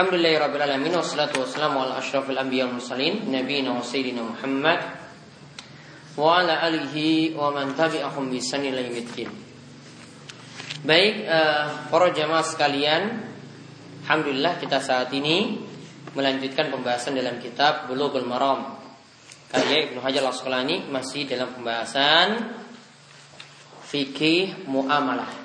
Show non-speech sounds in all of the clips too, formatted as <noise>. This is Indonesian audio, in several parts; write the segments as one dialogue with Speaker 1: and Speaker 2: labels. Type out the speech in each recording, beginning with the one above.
Speaker 1: Alhamdulillahirrabbilalamin Wassalatu wassalamu ala ashrafil anbiya mursalin Nabiina wa sayyidina Muhammad Wa ala alihi wa man tabi'ahum bisani laymiddin Baik, uh, para jamaah sekalian Alhamdulillah kita saat ini Melanjutkan pembahasan dalam kitab Bulughul Maram. Karya Ibnu Hajar Al-Asqalani Masih dalam pembahasan Fikih Mu'amalah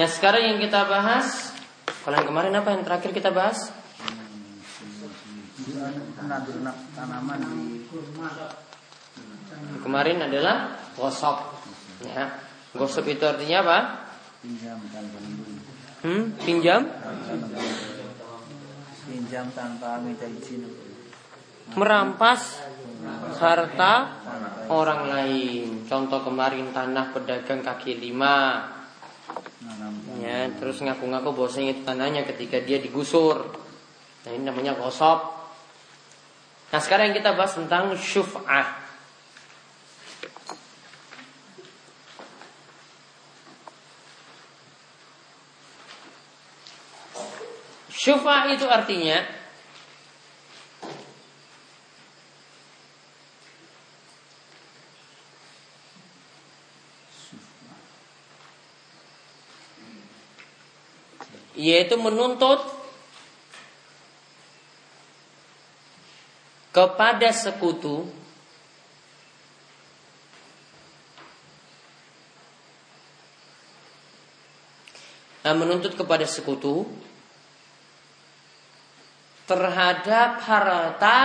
Speaker 1: Nah sekarang yang kita bahas Kalau yang kemarin apa yang terakhir kita bahas?
Speaker 2: tanaman
Speaker 1: Kemarin adalah gosok ya. Gosok itu artinya apa?
Speaker 2: pinjam tanpa
Speaker 1: Hmm? Pinjam?
Speaker 2: pinjam tanpa minta izin
Speaker 1: Merampas harta orang lain Contoh kemarin tanah pedagang kaki lima ya terus ngaku-ngaku bahwasanya itu tanahnya ketika dia digusur. Nah ini namanya gosok nah sekarang kita bahas tentang syuf'ah. Syuf'ah itu artinya yaitu menuntut kepada sekutu nah, menuntut kepada sekutu terhadap harta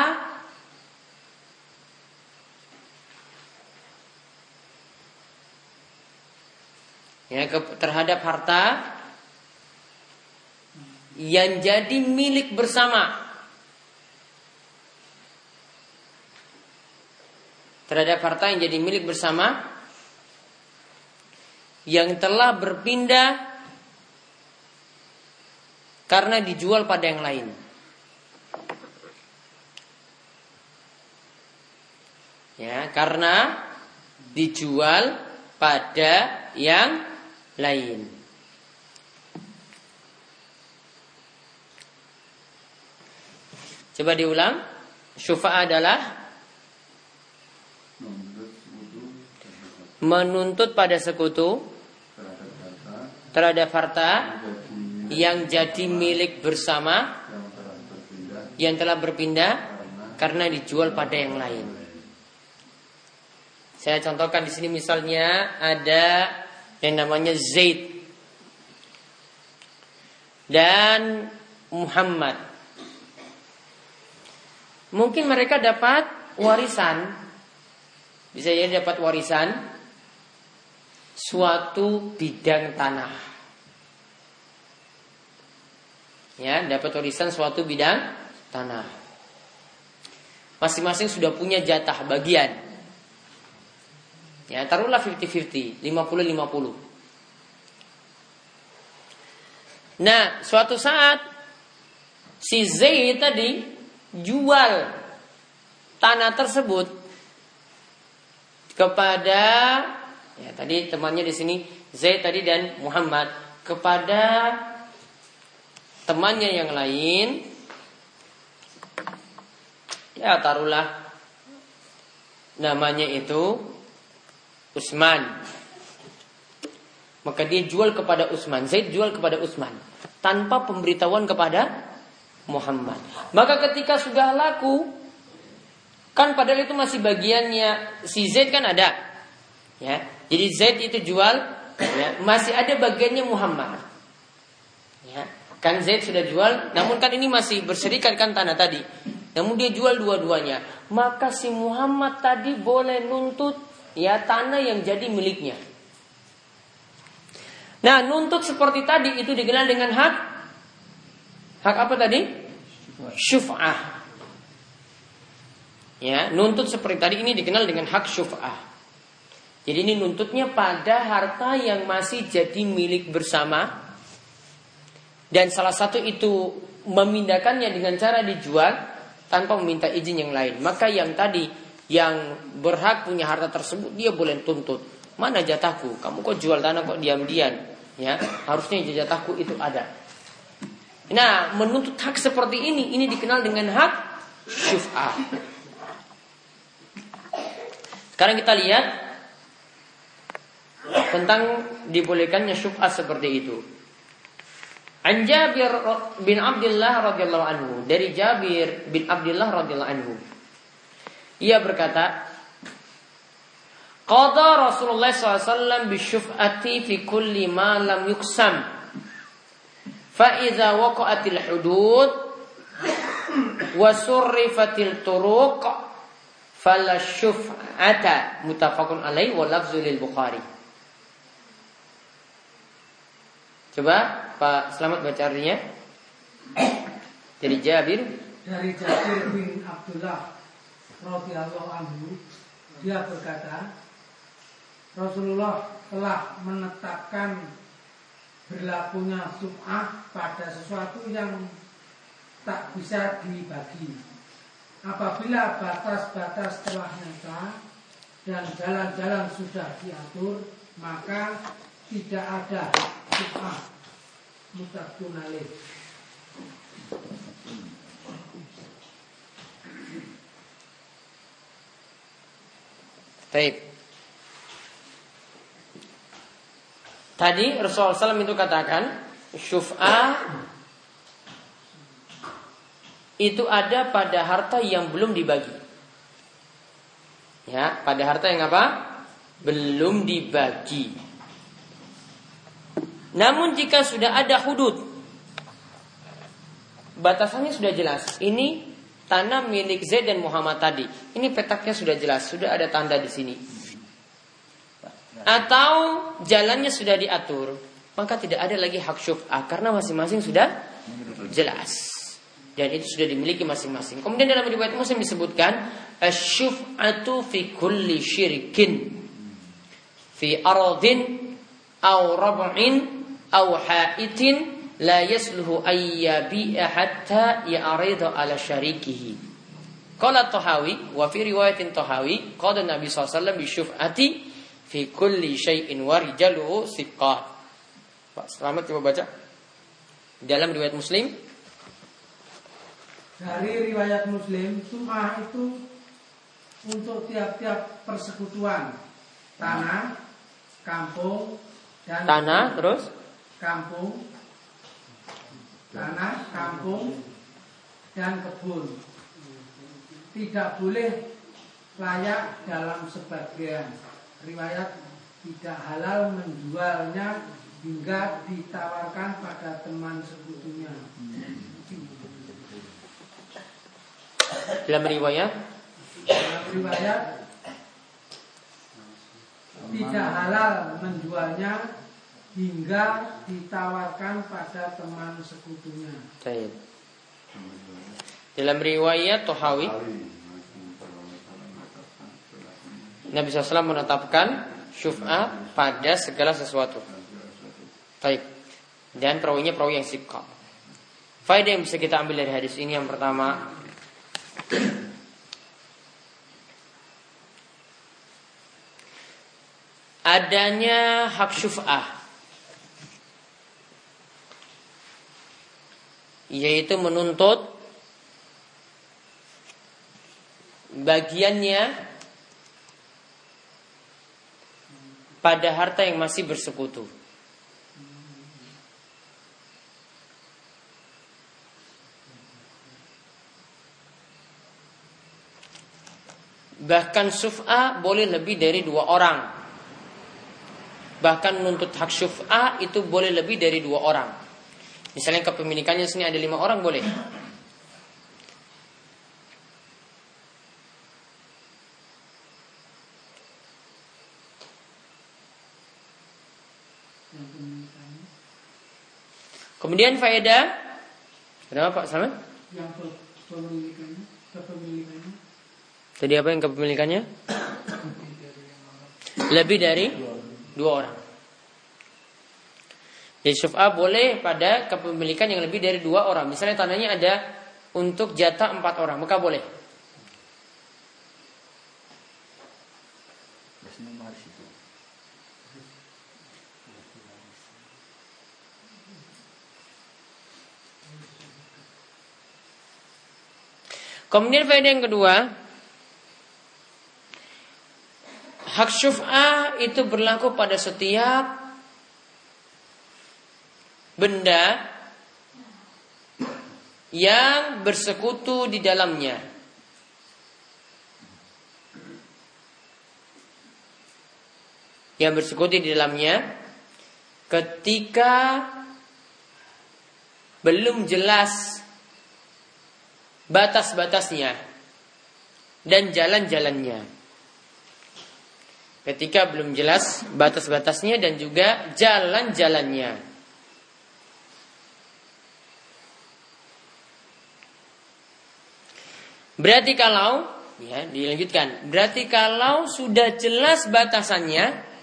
Speaker 1: ya terhadap harta yang jadi milik bersama terhadap harta yang jadi milik bersama yang telah berpindah karena dijual pada yang lain. Ya, karena dijual pada yang lain. Coba diulang. Syufa adalah menuntut pada sekutu terhadap harta yang jadi milik bersama yang telah berpindah karena dijual pada yang lain. Saya contohkan di sini misalnya ada yang namanya Zaid dan Muhammad. Mungkin mereka dapat warisan, bisa jadi dapat warisan suatu bidang tanah. Ya, dapat warisan suatu bidang tanah. Masing-masing sudah punya jatah bagian. Ya, taruhlah 50-50, 50-50. Nah, suatu saat si Zaid tadi jual tanah tersebut kepada ya tadi temannya di sini Zaid tadi dan Muhammad kepada temannya yang lain. Ya taruhlah namanya itu Usman. Maka dia jual kepada Usman. Zaid jual kepada Usman tanpa pemberitahuan kepada Muhammad. Maka ketika sudah laku, kan padahal itu masih bagiannya si Zaid kan ada, ya. Jadi Zaid itu jual, ya, masih ada bagiannya Muhammad. Ya, kan Zaid sudah jual, namun kan ini masih berserikat kan tanah tadi. Namun dia jual dua-duanya. Maka si Muhammad tadi boleh nuntut ya tanah yang jadi miliknya. Nah, nuntut seperti tadi itu dikenal dengan hak Hak apa tadi? Syuf'ah. Ya, nuntut seperti tadi ini dikenal dengan hak syuf'ah. Jadi ini nuntutnya pada harta yang masih jadi milik bersama dan salah satu itu memindahkannya dengan cara dijual tanpa meminta izin yang lain. Maka yang tadi yang berhak punya harta tersebut dia boleh tuntut. Mana jatahku? Kamu kok jual tanah kok diam-diam? Ya, harusnya ijazah itu ada. Nah, menuntut hak seperti ini, ini dikenal dengan hak syuf'ah. Sekarang kita lihat tentang dibolehkannya syuf'ah seperti itu. An Jabir bin Abdullah radhiyallahu anhu dari Jabir bin Abdullah radhiyallahu anhu. Ia berkata, Qada Rasulullah SAW bisyuf'ati fi kulli ma lam yuksam. Fa idza waqa'atil hudud wa surrifatil turuq fala muttafaqun alaih wa lafzu lil Bukhari. Coba Pak Selamat baca artinya. Dari Jabir
Speaker 3: dari Jabir bin Abdullah radhiyallahu anhu dia berkata Rasulullah telah menetapkan berlakunya sum'ah pada sesuatu yang tak bisa dibagi. Apabila batas-batas telah nyata dan jalan-jalan sudah diatur, maka tidak ada sum'ah mutabun
Speaker 1: Taib. Tadi Rasulullah SAW itu katakan syuf'ah itu ada pada harta yang belum dibagi. Ya, pada harta yang apa? Belum dibagi. Namun jika sudah ada hudud, batasannya sudah jelas. Ini tanah milik Zaid dan Muhammad tadi. Ini petaknya sudah jelas, sudah ada tanda di sini atau jalannya sudah diatur, maka tidak ada lagi hak syuf'ah karena masing-masing sudah jelas. Dan itu sudah dimiliki masing-masing. Kemudian dalam riwayat Muslim disebutkan asyuf'atu fi kulli syirkin fi aradin aw rab'in aw ha'itin la yasluhu ayyabi'a hatta ya'rida ala syarikihi. Qala Tahawi wa fi riwayatin Tahawi qala Nabi sallallahu alaihi wasallam bi syuf'ati fi kulli syai'in wa rijaluhu siqat. Pak Selamat coba baca. Dalam riwayat Muslim
Speaker 3: dari riwayat Muslim, sumah itu untuk tiap-tiap persekutuan tanah, kampung dan
Speaker 1: tanah terus
Speaker 3: kampung, tanah, kampung dan kebun. Tidak boleh layak dalam sebagian riwayat tidak halal menjualnya hingga ditawarkan pada teman sekutunya.
Speaker 1: Dalam riwayat
Speaker 3: Dalam riwayat tidak halal menjualnya hingga ditawarkan pada teman sekutunya.
Speaker 1: Baik. Dalam riwayat Tohawi Nabi SAW menetapkan syuf'ah pada segala sesuatu. Baik. Dan perawinya perawi yang sikap. Faedah yang bisa kita ambil dari hadis ini yang pertama adanya hak syuf'ah yaitu menuntut bagiannya pada harta yang masih bersekutu. Bahkan suf'a boleh lebih dari dua orang. Bahkan menuntut hak suf'a itu boleh lebih dari dua orang. Misalnya kepemilikannya sini ada lima orang boleh. Kemudian faedah Kenapa Pak Sama?
Speaker 3: Yang kepemilikannya, kepemilikannya.
Speaker 1: Tadi apa yang kepemilikannya? Lebih dari dua orang. Jadi syuf'a boleh pada kepemilikan yang lebih dari dua orang. Misalnya tanahnya ada untuk jatah empat orang, maka boleh. Kemudian faedah yang kedua, hak syuf'ah itu berlaku pada setiap benda yang bersekutu di dalamnya. Yang bersekutu di dalamnya ketika belum jelas batas-batasnya dan jalan-jalannya. Ketika belum jelas batas-batasnya dan juga jalan-jalannya. Berarti kalau ya dilanjutkan. Berarti kalau sudah jelas batasannya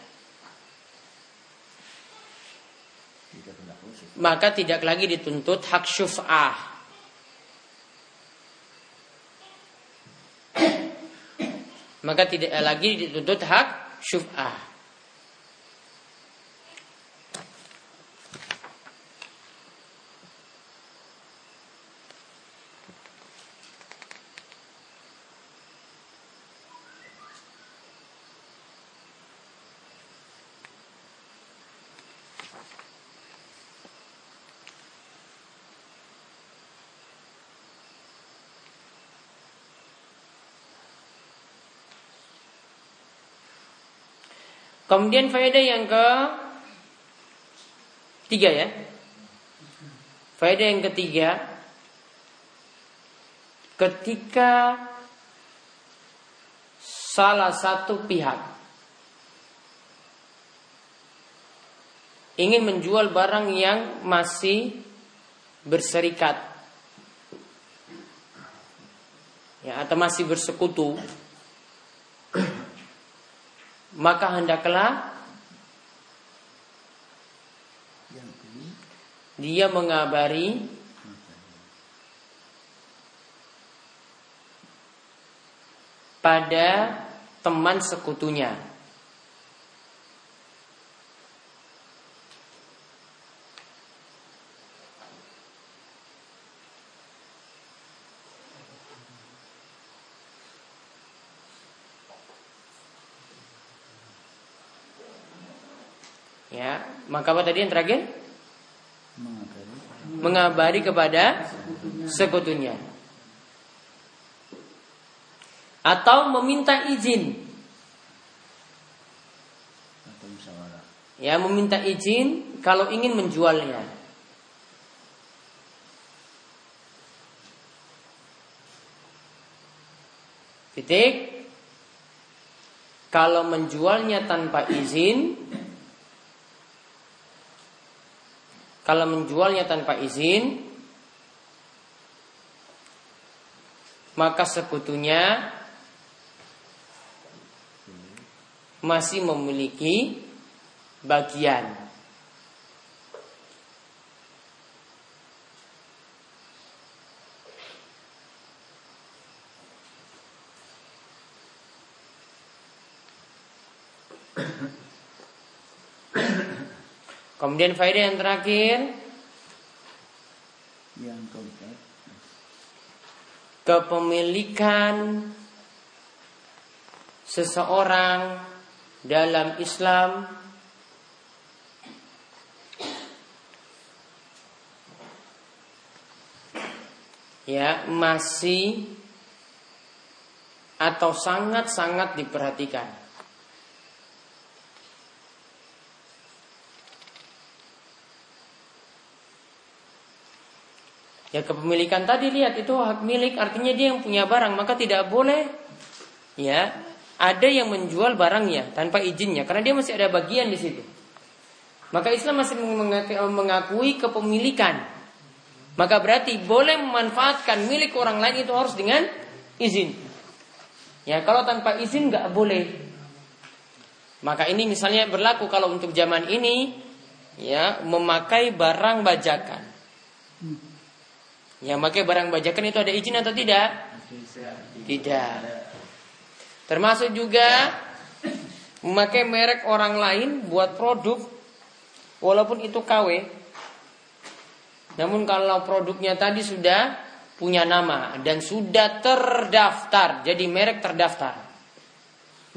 Speaker 1: maka tidak lagi dituntut hak syuf'ah. Maka tidak lagi dituntut hak syuf'ah. Kemudian faedah yang ke tiga ya. Faedah yang ketiga, ketika salah satu pihak ingin menjual barang yang masih berserikat ya atau masih bersekutu maka hendaklah dia mengabari pada teman sekutunya. Ya, maka apa tadi yang terakhir?
Speaker 2: Mengabari.
Speaker 1: Mengabari kepada sekutunya. Atau meminta izin. Ya, meminta izin kalau ingin menjualnya. Titik. Kalau menjualnya tanpa izin, kalau menjualnya tanpa izin, maka sekutunya masih memiliki bagian. Kemudian faedah yang terakhir
Speaker 2: Yang keempat.
Speaker 1: kepemilikan seseorang dalam Islam ya masih atau sangat-sangat diperhatikan. Ya kepemilikan tadi lihat itu hak milik artinya dia yang punya barang maka tidak boleh ya ada yang menjual barangnya tanpa izinnya karena dia masih ada bagian di situ. Maka Islam masih mengakui kepemilikan. Maka berarti boleh memanfaatkan milik orang lain itu harus dengan izin. Ya kalau tanpa izin nggak boleh. Maka ini misalnya berlaku kalau untuk zaman ini ya memakai barang bajakan. Ya memakai barang bajakan itu ada izin atau tidak? Tidak. Termasuk juga memakai merek orang lain buat produk walaupun itu KW. Namun kalau produknya tadi sudah punya nama dan sudah terdaftar, jadi merek terdaftar,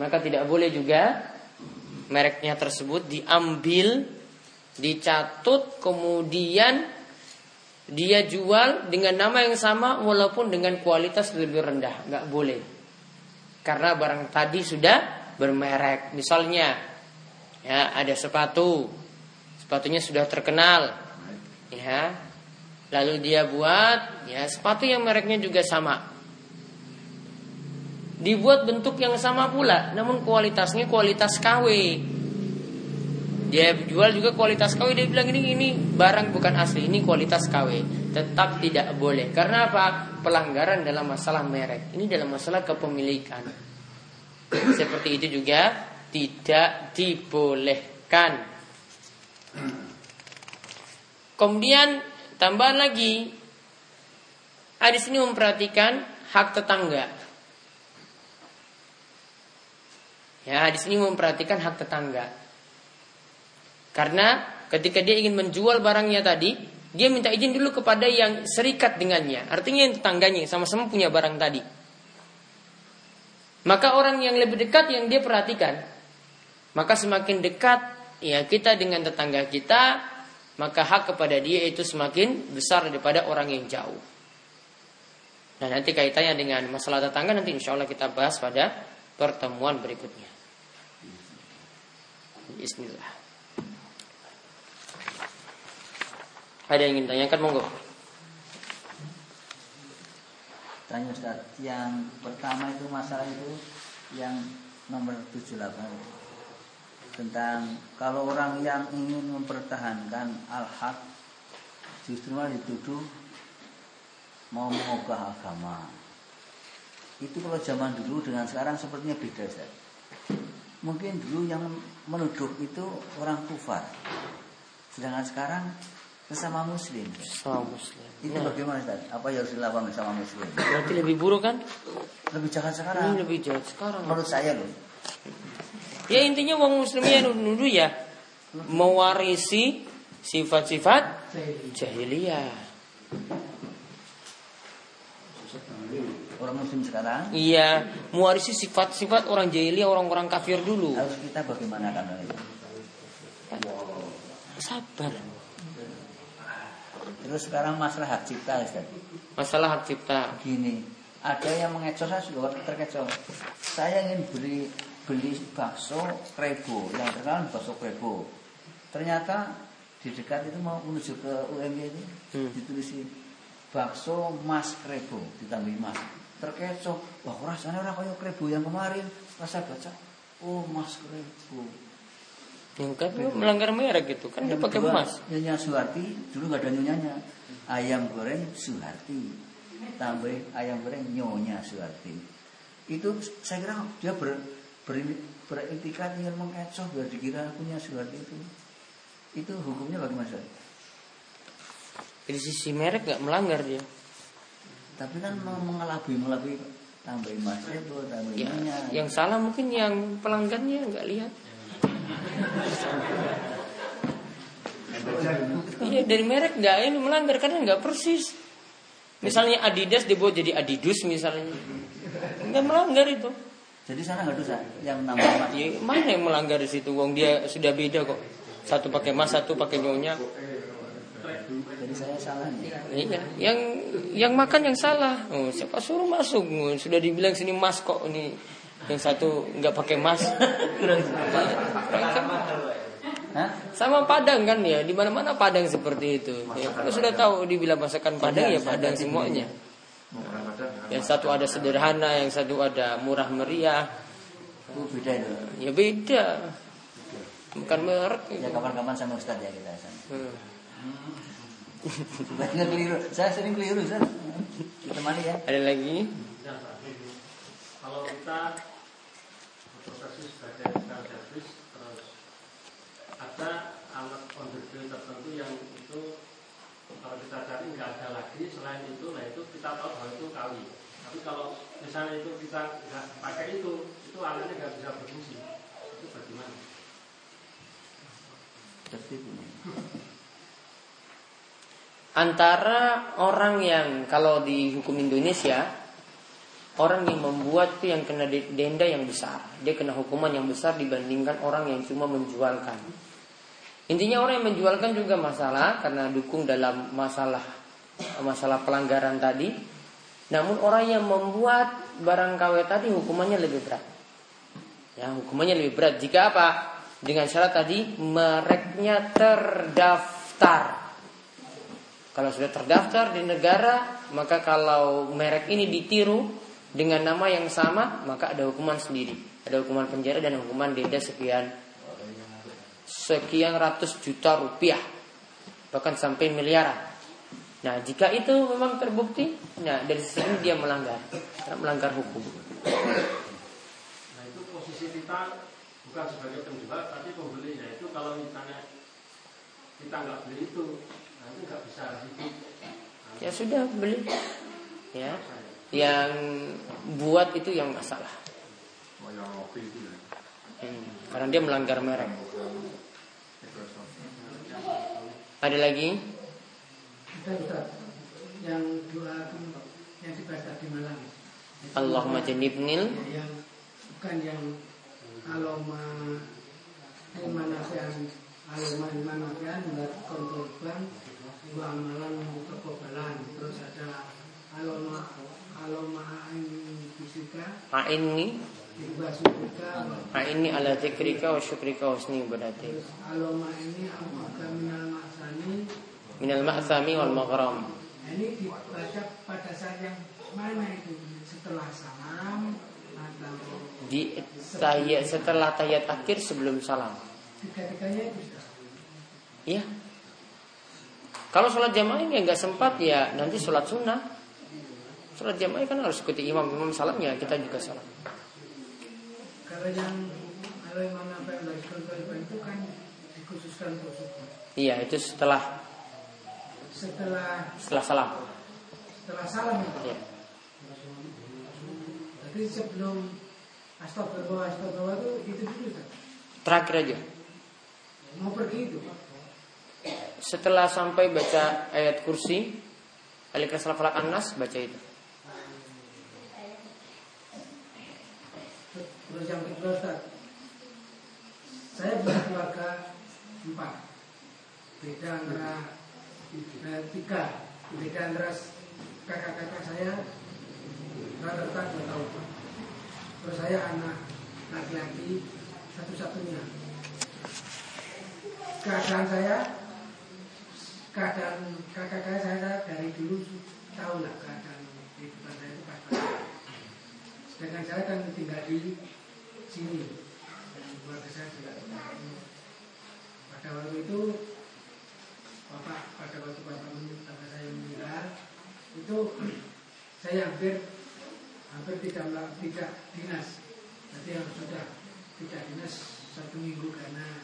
Speaker 1: maka tidak boleh juga mereknya tersebut diambil, dicatut, kemudian dia jual dengan nama yang sama walaupun dengan kualitas lebih rendah, nggak boleh. Karena barang tadi sudah bermerek. Misalnya, ya ada sepatu, sepatunya sudah terkenal, ya Lalu dia buat ya sepatu yang mereknya juga sama. Dibuat bentuk yang sama pula, namun kualitasnya kualitas KW. Dia jual juga kualitas KW, dia bilang ini ini barang bukan asli, ini kualitas KW. Tetap tidak boleh. Karena apa? Pelanggaran dalam masalah merek. Ini dalam masalah kepemilikan. <coughs> Seperti itu juga tidak dibolehkan. Kemudian Tambahan lagi, hadis ini memperhatikan hak tetangga. Ya, hadis ini memperhatikan hak tetangga. Karena ketika dia ingin menjual barangnya tadi, dia minta izin dulu kepada yang serikat dengannya. Artinya yang tetangganya sama-sama punya barang tadi. Maka orang yang lebih dekat yang dia perhatikan. Maka semakin dekat ya kita dengan tetangga kita, maka hak kepada dia itu semakin besar daripada orang yang jauh. Nah nanti kaitannya dengan masalah tetangga nanti insya Allah kita bahas pada pertemuan berikutnya. Bismillah. Ada yang ingin tanyakan monggo?
Speaker 2: Tanya Ustaz, yang pertama itu masalah itu yang nomor 78 tentang kalau orang yang ingin mempertahankan al-haq justru malah dituduh mau mengubah agama. Itu kalau zaman dulu dengan sekarang sepertinya beda Ustaz. Mungkin dulu yang menuduh itu orang kufar. Sedangkan sekarang sesama muslim.
Speaker 1: Sesama muslim.
Speaker 2: Itu bagaimana Ustaz? Apa yang harus dilakukan bersama muslim?
Speaker 1: Berarti lebih buruk kan?
Speaker 2: Lebih jahat sekarang.
Speaker 1: Ini lebih jahat sekarang.
Speaker 2: Menurut saya loh.
Speaker 1: Ya intinya wong muslimnya nuduh ya mewarisi sifat-sifat jahiliyah.
Speaker 2: Orang muslim sekarang
Speaker 1: Iya, mewarisi sifat-sifat orang jahiliyah, orang-orang kafir dulu.
Speaker 2: harus kita bagaimana kan?
Speaker 1: Sabar.
Speaker 2: Terus sekarang masalah hak cipta Ustaz.
Speaker 1: Masalah hak cipta.
Speaker 2: Gini, ada yang mengecoh saya sudah terkecoh. Saya ingin beli beli bakso krebo yang terkenal bakso krebo. Ternyata di dekat itu mau menuju ke UMY ini
Speaker 1: Hmm.
Speaker 2: ditulis bakso mas krebo ditambah mas. Terkecoh, wah rasanya orang kayak krebo yang kemarin. Pas saya baca, oh mas krebo.
Speaker 1: Yang kan melanggar merek gitu kan dia pakai emas.
Speaker 2: Nyonya Suharti dulu nggak ada nyonyanya. Ayam goreng Suharti. Tambah ayam goreng nyonya Suharti. Itu saya kira dia ber, ber, berintikat ingin mengecoh biar dikira punya Suharti itu. Itu hukumnya bagaimana? Ustaz?
Speaker 1: Dari sisi merek nggak melanggar dia.
Speaker 2: Tapi kan mau mengelabui mengelabui tambah mas itu tambah
Speaker 1: Ya, yang salah mungkin yang pelanggannya nggak lihat. Iya dari merek nggak ini melanggar karena nggak persis. Misalnya Adidas dibuat jadi Adidus misalnya, nggak melanggar itu.
Speaker 2: Jadi sana nggak dosa yang mas.
Speaker 1: Ya, <clears throat> mana yang melanggar di situ? Wong dia sudah beda kok. Satu pakai mas, satu pakai nyonya.
Speaker 2: Jadi saya salah nih.
Speaker 1: Iya, yang yang makan yang salah. Oh, siapa suruh masuk? Oh, Sudah dibilang sini mas kok ini. Yang satu nggak pakai mas. <laughs>
Speaker 2: Hah?
Speaker 1: Sama Padang kan ya, di mana-mana Padang seperti itu. Ya, kalau sudah tahu dibilang masakan Padang ya Padang semuanya. Yang satu ada sederhana, yang satu ada murah meriah.
Speaker 2: Oh, beda itu.
Speaker 1: Ya beda. Bukan merek.
Speaker 2: Ya kapan-kapan sama Ustadz ya kita.
Speaker 1: Hmm.
Speaker 2: Banyak keliru. Saya sering keliru, Ustaz. Ditemani ya.
Speaker 1: Ada lagi?
Speaker 4: Kalau kita berprofesi sebagai sales service terus ada alat on-the-bill tertentu yang itu kalau kita cari nggak ada lagi selain itu, nah itu kita tahu bahwa itu kali. Tapi kalau misalnya itu kita nggak pakai itu, itu alatnya nggak bisa berfungsi. Itu bagaimana?
Speaker 1: Antara orang yang kalau di hukum Indonesia orang yang membuat itu yang kena denda yang besar. Dia kena hukuman yang besar dibandingkan orang yang cuma menjualkan. Intinya orang yang menjualkan juga masalah karena dukung dalam masalah masalah pelanggaran tadi. Namun orang yang membuat barang KW tadi hukumannya lebih berat. Ya, hukumannya lebih berat jika apa? Dengan syarat tadi mereknya terdaftar. Kalau sudah terdaftar di negara, maka kalau merek ini ditiru, dengan nama yang sama maka ada hukuman sendiri. Ada hukuman penjara dan hukuman denda sekian sekian ratus juta rupiah. Bahkan sampai miliaran. Nah jika itu memang terbukti nah dari sini dia melanggar. Melanggar hukum.
Speaker 4: Nah itu posisi kita bukan sebagai penjual tapi pembeli. Ya itu kalau misalnya kita nggak beli itu nanti nggak bisa hidup
Speaker 1: ya sudah beli. Ya yang buat itu yang masalah. Hmm, karena dia melanggar merek. Ada lagi?
Speaker 3: Yang dua yang dibaca di malam.
Speaker 1: Allahumma jannibnil
Speaker 3: yang bukan yang aloma iman nafian aloma iman nafian melakukan korban dua amalan kekobalan terus ada aloma
Speaker 1: A'inni. A'inni ala zikrika wa syukrika wa husni ibadatik Minal ma'thami wal maghram.
Speaker 3: Ini dibaca pada saat yang mana itu? Setelah salam atau
Speaker 1: di tahiyat setelah tahiyat akhir sebelum salam.
Speaker 3: Tiga-tiganya itu
Speaker 1: Iya. Kalau sholat jamaah ya nggak sempat ya nanti sholat sunnah. Sholat jamaah kan harus ikuti imam imam salamnya kita juga salam.
Speaker 3: Kalau yang kalau imam apa yang itu kan dikhususkan untuk.
Speaker 1: Iya itu setelah
Speaker 3: setelah
Speaker 1: setelah salam.
Speaker 3: Setelah salam itu.
Speaker 1: Iya.
Speaker 3: Tapi sebelum astagfirullah astagfirullah itu itu dulu kan?
Speaker 1: Terakhir aja.
Speaker 3: Mau pergi itu.
Speaker 1: Setelah sampai baca ayat kursi, Alikras Falak Anas baca itu.
Speaker 3: Terus yang kedua Ustaz. Saya punya keluarga empat. Beda antara eh, Tiga. Beda antara kakak-kakak saya Rata-rata dua tahun. Terus saya anak laki-laki Satu-satunya. Keadaan saya Keadaan kakak-kakak saya dari dulu Tahu lah keadaan kehidupan saya itu pas Sedangkan saya kan tinggal di sini. Dan keluarga saya juga pada waktu itu bapak pada waktu bapak bapak saya meninggal itu <clears throat> saya hampir hampir tidak tidak dinas. Jadi yang sudah tidak dinas satu minggu karena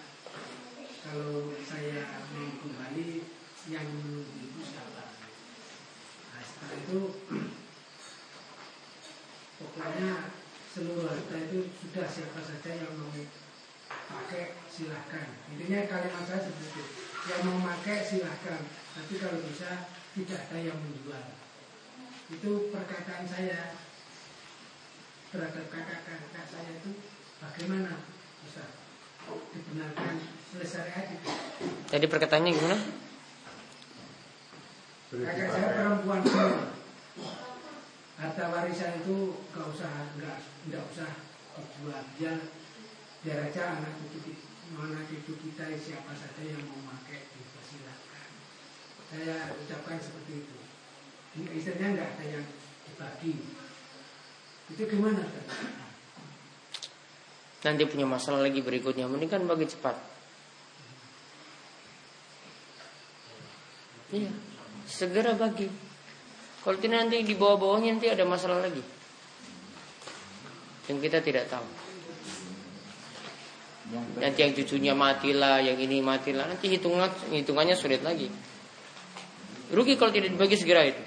Speaker 3: kalau saya mau kembali yang menunggu itu siapa? Nah, setelah itu <clears throat> pokoknya seluruh harta itu sudah siapa saja yang mau pakai silahkan. Intinya kalimat saya seperti itu. Yang mau pakai silahkan. Tapi kalau bisa tidak ada yang menjual. Itu perkataan saya. Terhadap kakak-kakak saya itu bagaimana bisa dibenarkan selesai aja
Speaker 1: jadi perkataannya gimana?
Speaker 3: Kakak saya perempuan semua harta warisan itu nggak usah nggak nggak usah dijual dia biar aja anak cucu mana cucu kita siapa saja yang mau pakai dipersilakan. Saya ucapkan seperti itu. Istilahnya nggak ada yang dibagi. Itu gimana kan?
Speaker 1: nanti punya masalah lagi berikutnya. Mending kan bagi cepat. Iya. Segera bagi kalau tidak nanti di bawah-bawahnya nanti ada masalah lagi. Yang kita tidak tahu. Nanti yang cucunya matilah, yang ini matilah. Nanti hitungan hitungannya sulit lagi. Rugi kalau tidak dibagi segera itu.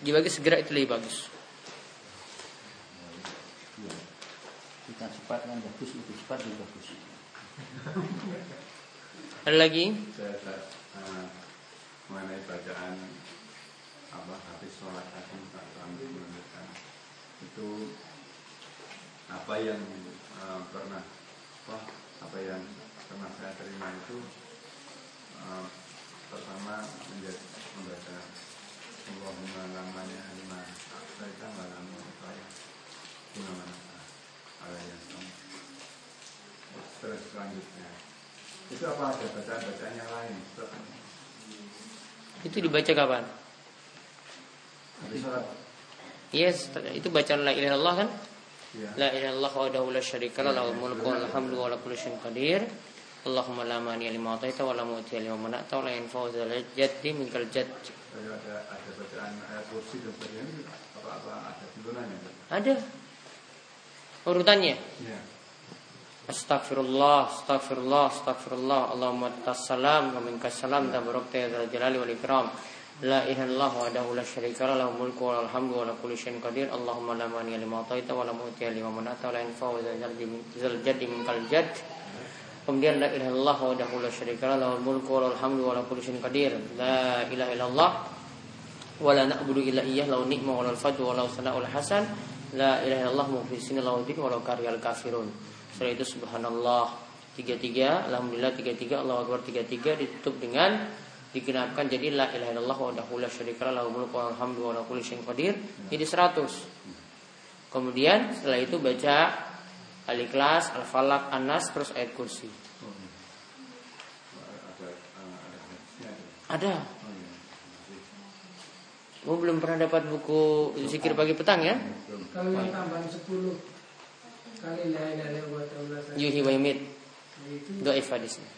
Speaker 1: Dibagi segera itu lebih bagus.
Speaker 2: Kita cepat kan bagus, lebih cepat lebih bagus.
Speaker 1: Ada lagi?
Speaker 5: Mengenai bacaan apa habis sholat tadi Pak Ramli menunjukkan itu apa yang eh, pernah wah apa yang pernah saya terima itu eh, pertama menjadi membaca Allahumma lamanya lima Asaita malamu saya Guna mana Ala yang sama Terus selanjutnya Itu apa ada bacaan-bacaan yang lain?
Speaker 1: Itu dibaca kapan? Yes, itu bacaan la ilaha illallah kan?
Speaker 5: Ya
Speaker 1: La ilaha illallah wahdahu la syarika lah lahul mulku wal hamdu wa la kulli syai'in qadir. Allahumma la mani'a lima ataita wa la mu'tiya lima mana'ta wa la yanfa'u dzal jaddi minkal jadd.
Speaker 5: Ada, ada bacaan ayat kursi dan sebagainya Apa-apa ada turunannya Ustaz?
Speaker 1: Ada urutannya.
Speaker 5: Iya
Speaker 1: Astagfirullah, astagfirullah, astagfirullah. Allahumma tassalam wa minkas salam tabarakta ya dzal jalali wal ikram. La ilaha illallah wahdahu la syarika lah lahul mulku wa lahul hamdu wa la kulli syai'in qadir. Allahumma la mani'a lima ataita wa la mu'tiya lima mana'ta wa la yanfa'u dzal jaddi min- jadd. Kemudian la ilaha illallah wahdahu la syarika lahul mulku wa lahul hamdu wa la kulli syai'in qadir. La ilaha illallah wa la na'budu illa iyyah lahu ni'ma wa lahu fadlu wa lahu sana'ul hasan. La ilaha illallah mukhlisina lahu din wa lahu kariyal kafirun. Setelah itu subhanallah tiga tiga, alhamdulillah tiga tiga, Allahu akbar tiga tiga ditutup dengan digenapkan jadi la ilaha illallah wa la syarika lah lahul mulku wa lahul hamdu wa la kulli qadir jadi 100. Kemudian setelah itu baca Al-Ikhlas, Al-Falaq, An-Nas terus ayat kursi.
Speaker 5: Ada,
Speaker 1: Kamu belum pernah dapat buku zikir pagi petang ya?
Speaker 3: Kalau yang tambahan 10 kali la ilaha illallah wa
Speaker 1: Yuhi wa yumit.
Speaker 3: itu
Speaker 1: Doif hadisnya.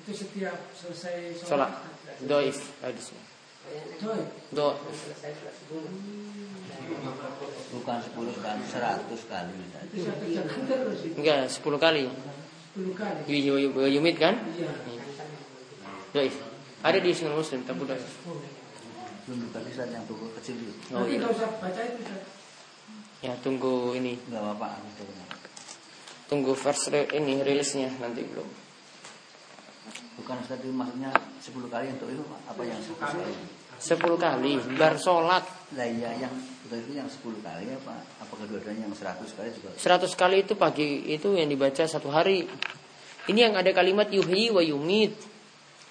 Speaker 3: itu setiap selesai
Speaker 1: Sholat. Doif hadisnya.
Speaker 3: Doif.
Speaker 1: Do
Speaker 2: Bukan 10 kali, 100 kali
Speaker 1: enggak 10 kali.
Speaker 3: 10 kali.
Speaker 1: Yuhi wa yumit kan?
Speaker 3: Iya.
Speaker 1: Doif. Ada di Sunan Muslim tapi doif.
Speaker 2: Belum Ustaz yang kecil itu.
Speaker 1: Oh
Speaker 3: Nanti
Speaker 1: iya.
Speaker 3: nggak usah baca itu.
Speaker 1: Ya tunggu ini,
Speaker 2: Enggak apa-apa.
Speaker 1: tunggu verse re- ini rilisnya nanti belum.
Speaker 2: Bukan Ustaz itu maksudnya 10 kali untuk itu apa yang 10 kali?
Speaker 1: 10 kali bar sholat
Speaker 2: Lah iya yang itu yang 10 kali apa? Apa kedua-duanya yang 100 kali juga?
Speaker 1: 100 kali itu pagi itu yang dibaca satu hari. Ini yang ada kalimat yuhyi wa yumit.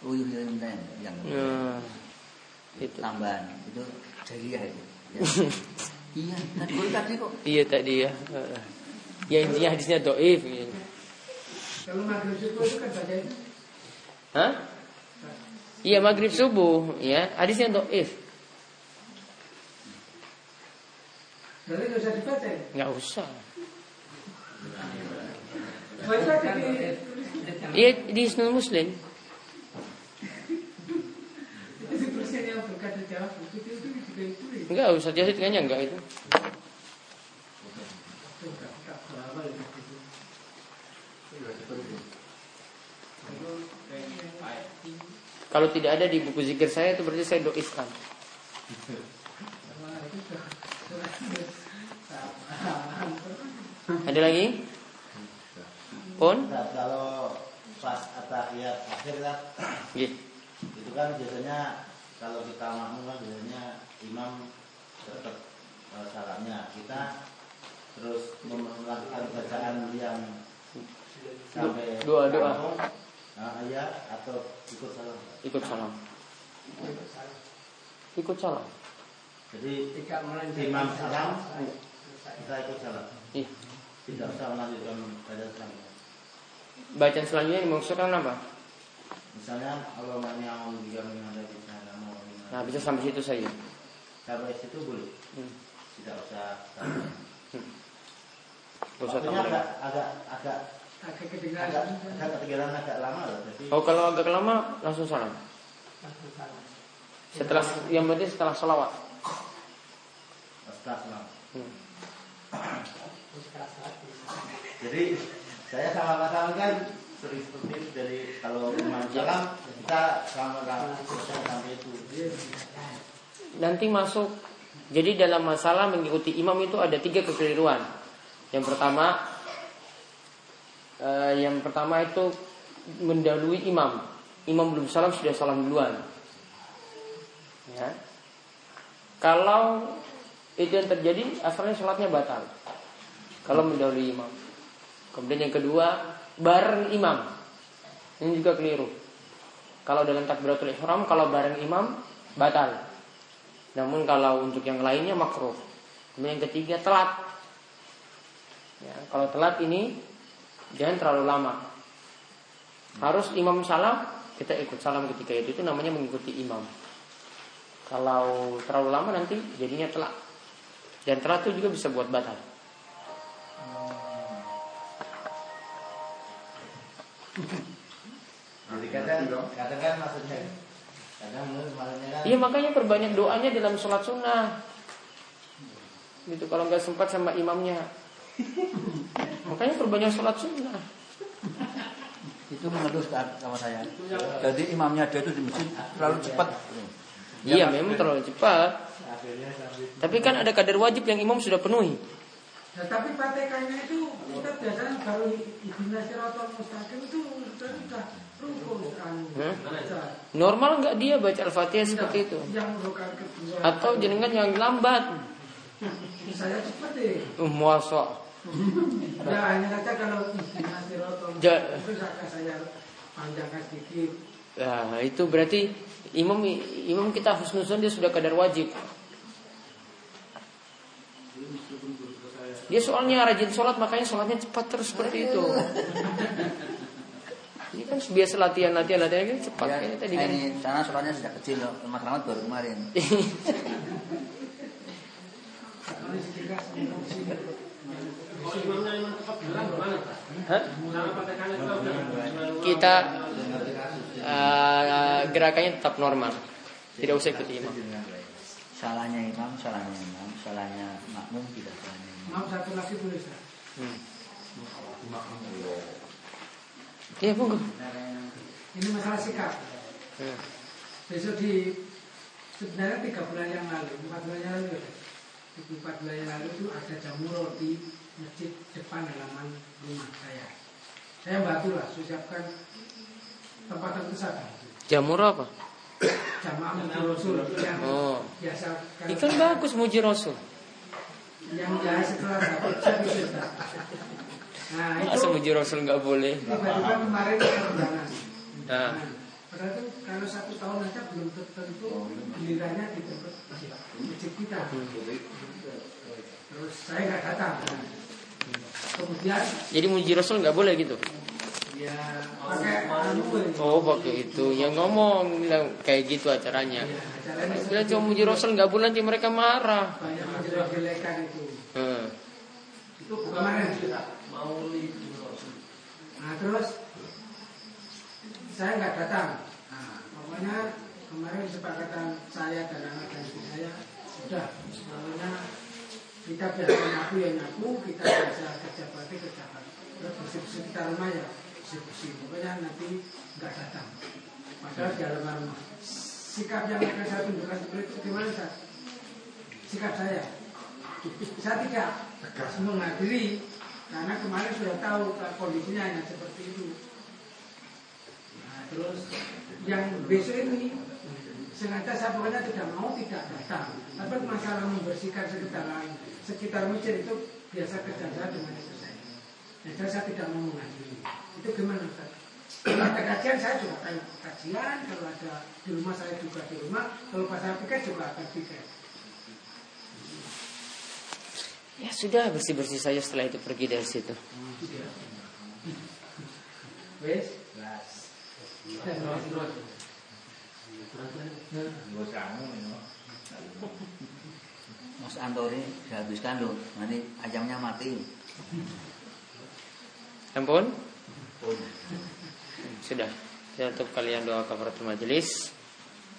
Speaker 2: Oh iya yang yang
Speaker 1: Nah, itu.
Speaker 2: tambahan itu jariah itu. Ya. <laughs> iya, tadi baru tadi kok.
Speaker 1: Iya tadi ya. Ya intinya hadisnya doif.
Speaker 3: Kalau maghrib subuh itu kan baca itu.
Speaker 1: Hah? Iya maghrib subuh ya hadisnya doif.
Speaker 3: Berarti nggak usah dibaca. ya?
Speaker 1: Nggak usah. Iya di Muslim.
Speaker 3: itu tulisan yang berkata jawab itu itu juga itu. ya.
Speaker 1: Enggak usah jadi kayaknya enggak itu. Kalau tidak ada di buku zikir saya itu berarti saya doifkan. Ada lagi? Pun?
Speaker 6: Kalau pas atahiyat akhir kan
Speaker 1: Iya.
Speaker 6: itu kan biasanya kalau kita makmum kan biasanya imam tetap uh, salamnya kita terus melakukan bacaan yang sampai
Speaker 1: Doa, doa.
Speaker 6: kampung, nah, iya atau ikut salam
Speaker 1: Ikut salam. Ikut salam.
Speaker 6: jadi
Speaker 3: tidak melanjutkan
Speaker 6: imam salam kita ikut salam
Speaker 1: Iya.
Speaker 6: tidak usah melanjutkan bacaan salam
Speaker 1: Bacaan selanjutnya dimaksudkan apa?
Speaker 6: misalnya Allah yang juga menghadapi
Speaker 1: Nah bisa sampai situ saja.
Speaker 6: Sampai situ boleh
Speaker 1: Hmm.
Speaker 6: tidak usah Waktunya
Speaker 1: tambah.
Speaker 6: agak agak agak
Speaker 3: agak
Speaker 6: agak
Speaker 3: kedengaran
Speaker 6: agak ketinggalan agak lama loh jadi
Speaker 1: Oh kalau agak lama langsung salam. Setelah yang penting setelah sholawat.
Speaker 6: setelah salam.
Speaker 1: Hmm.
Speaker 6: jadi saya sama Pak Salam kan sering seperti itu dari kalau salam kita sama sama sampai itu
Speaker 1: Nanti masuk. Jadi dalam masalah mengikuti imam itu ada tiga kekeliruan. Yang pertama, eh, yang pertama itu mendahului imam. Imam belum salam sudah salam duluan. Ya. Kalau itu yang terjadi, asalnya sholatnya batal. Kalau mendahului imam. Kemudian yang kedua, bareng imam. Ini juga keliru. Kalau dengan takbiratul ihram, kalau bareng imam, batal. Namun kalau untuk yang lainnya makruh. Kemudian yang ketiga, telat. Ya, kalau telat ini jangan terlalu lama. Harus imam salam, kita ikut salam ketika itu. Itu namanya mengikuti imam. Kalau terlalu lama nanti jadinya telat. Dan telat itu juga bisa buat batal.
Speaker 6: Jadi kadang, kadang kan maksudnya
Speaker 1: Iya makanya perbanyak doanya dalam sholat sunnah. Gitu kalau nggak sempat sama imamnya. makanya perbanyak sholat sunnah.
Speaker 2: Itu mengeluh sama saya. Jadi imamnya dia itu di masjid terlalu cepat.
Speaker 1: Iya memang terlalu cepat.
Speaker 6: akhirnya sampai
Speaker 1: Tapi kan ada kadar wajib yang imam sudah penuhi.
Speaker 3: Nah, tapi patekannya itu kita biasanya baru ibina sirotol mustaqim itu sudah kan.
Speaker 1: Hmm? Normal nggak dia baca al-fatihah seperti itu? Atau jenengan yang lambat?
Speaker 3: saya cepat deh.
Speaker 1: Uh.
Speaker 3: Ya hanya saja kalau
Speaker 1: Ja-
Speaker 3: itu saya saya panjangkan sedikit.
Speaker 1: Nah, itu berarti imam imam kita husnuzon dia sudah kadar wajib. Dia soalnya rajin sholat makanya sholatnya cepat terus seperti itu. Ini kan biasa latihan latihan latihan kan cepat
Speaker 2: Ya,
Speaker 1: kayaknya tadi
Speaker 2: nah,
Speaker 1: kan.
Speaker 2: ini sana sholatnya sejak kecil loh. Mas Rahmat baru kemarin. <laughs>
Speaker 1: Hah?
Speaker 4: Kita
Speaker 1: eh, gerakannya tetap normal. Tidak usah ikuti imam.
Speaker 2: Salahnya imam, salahnya imam, salahnya makmum tidak salahnya imam.
Speaker 3: Satu lagi boleh.
Speaker 1: Hmm. Iya, monggo.
Speaker 3: Ini masalah sikap.
Speaker 1: Hmm.
Speaker 3: Besok di sebenarnya tiga bulan yang lalu, empat bulan yang lalu, ya. empat bulan yang lalu itu ada jamur di masjid depan halaman rumah saya. Saya bantu lah, saya siapkan tempat terpusat.
Speaker 1: Jamur apa?
Speaker 3: Jamaah Masjid Rasul yang
Speaker 1: Oh.
Speaker 3: biasa
Speaker 1: Ikan bagus muji Rasul.
Speaker 3: yang jahit setelah dapat saya. Nah itu
Speaker 1: Masa muji Rasul nggak boleh?
Speaker 3: tiba-tiba kemarin undangan.
Speaker 1: Nah.
Speaker 3: Padahal itu kalau satu tahun aja belum tentu gilirannya di tempat masjid kita. Terus saya nggak datang. Kemudian
Speaker 1: Jadi muji Rasul nggak boleh gitu?
Speaker 3: ya pakai.
Speaker 1: Oh pakai itu yang ngomong bilang kayak gitu acaranya.
Speaker 3: Ya, acaranya
Speaker 1: Bilang cuma muji Rasul nggak boleh nanti mereka marah.
Speaker 3: banyak itu.
Speaker 1: Hmm.
Speaker 3: Itu Nah terus saya nggak datang. Nah, pokoknya kemarin kesepakatan saya dan anak dan istri saya sudah namanya kita biasa nyapu ya nyapu, kita biasa kerja bakti kerja bakti. Terus bersih bersih kita rumah ya bersih bersih. Pokoknya nanti nggak datang. Padahal di dalam rumah. Sikap yang akan saya tunjukkan seperti itu gimana Ustaz? Sikap saya. Saya tidak menghadiri karena kemarin sudah tahu kondisinya hanya seperti itu. Nah, terus yang besok ini sengaja saya pokoknya tidak mau tidak datang. Tapi masalah membersihkan sekitaran sekitar masjid itu biasa kerja saya dengan itu saya. Jadi saya tidak mau menghadiri. Itu gimana Ustaz? Kalau ada kajian saya juga akan kajian. Kalau ada di rumah saya juga di rumah. Kalau pas saya piket juga akan piket.
Speaker 1: Ya sudah bersih bersih saja setelah itu pergi dari situ.
Speaker 2: Mas Antoni dihabiskan loh. Nanti ayamnya mati.
Speaker 1: Ampun? Sudah. Saya tutup kalian doa kafaratul majelis.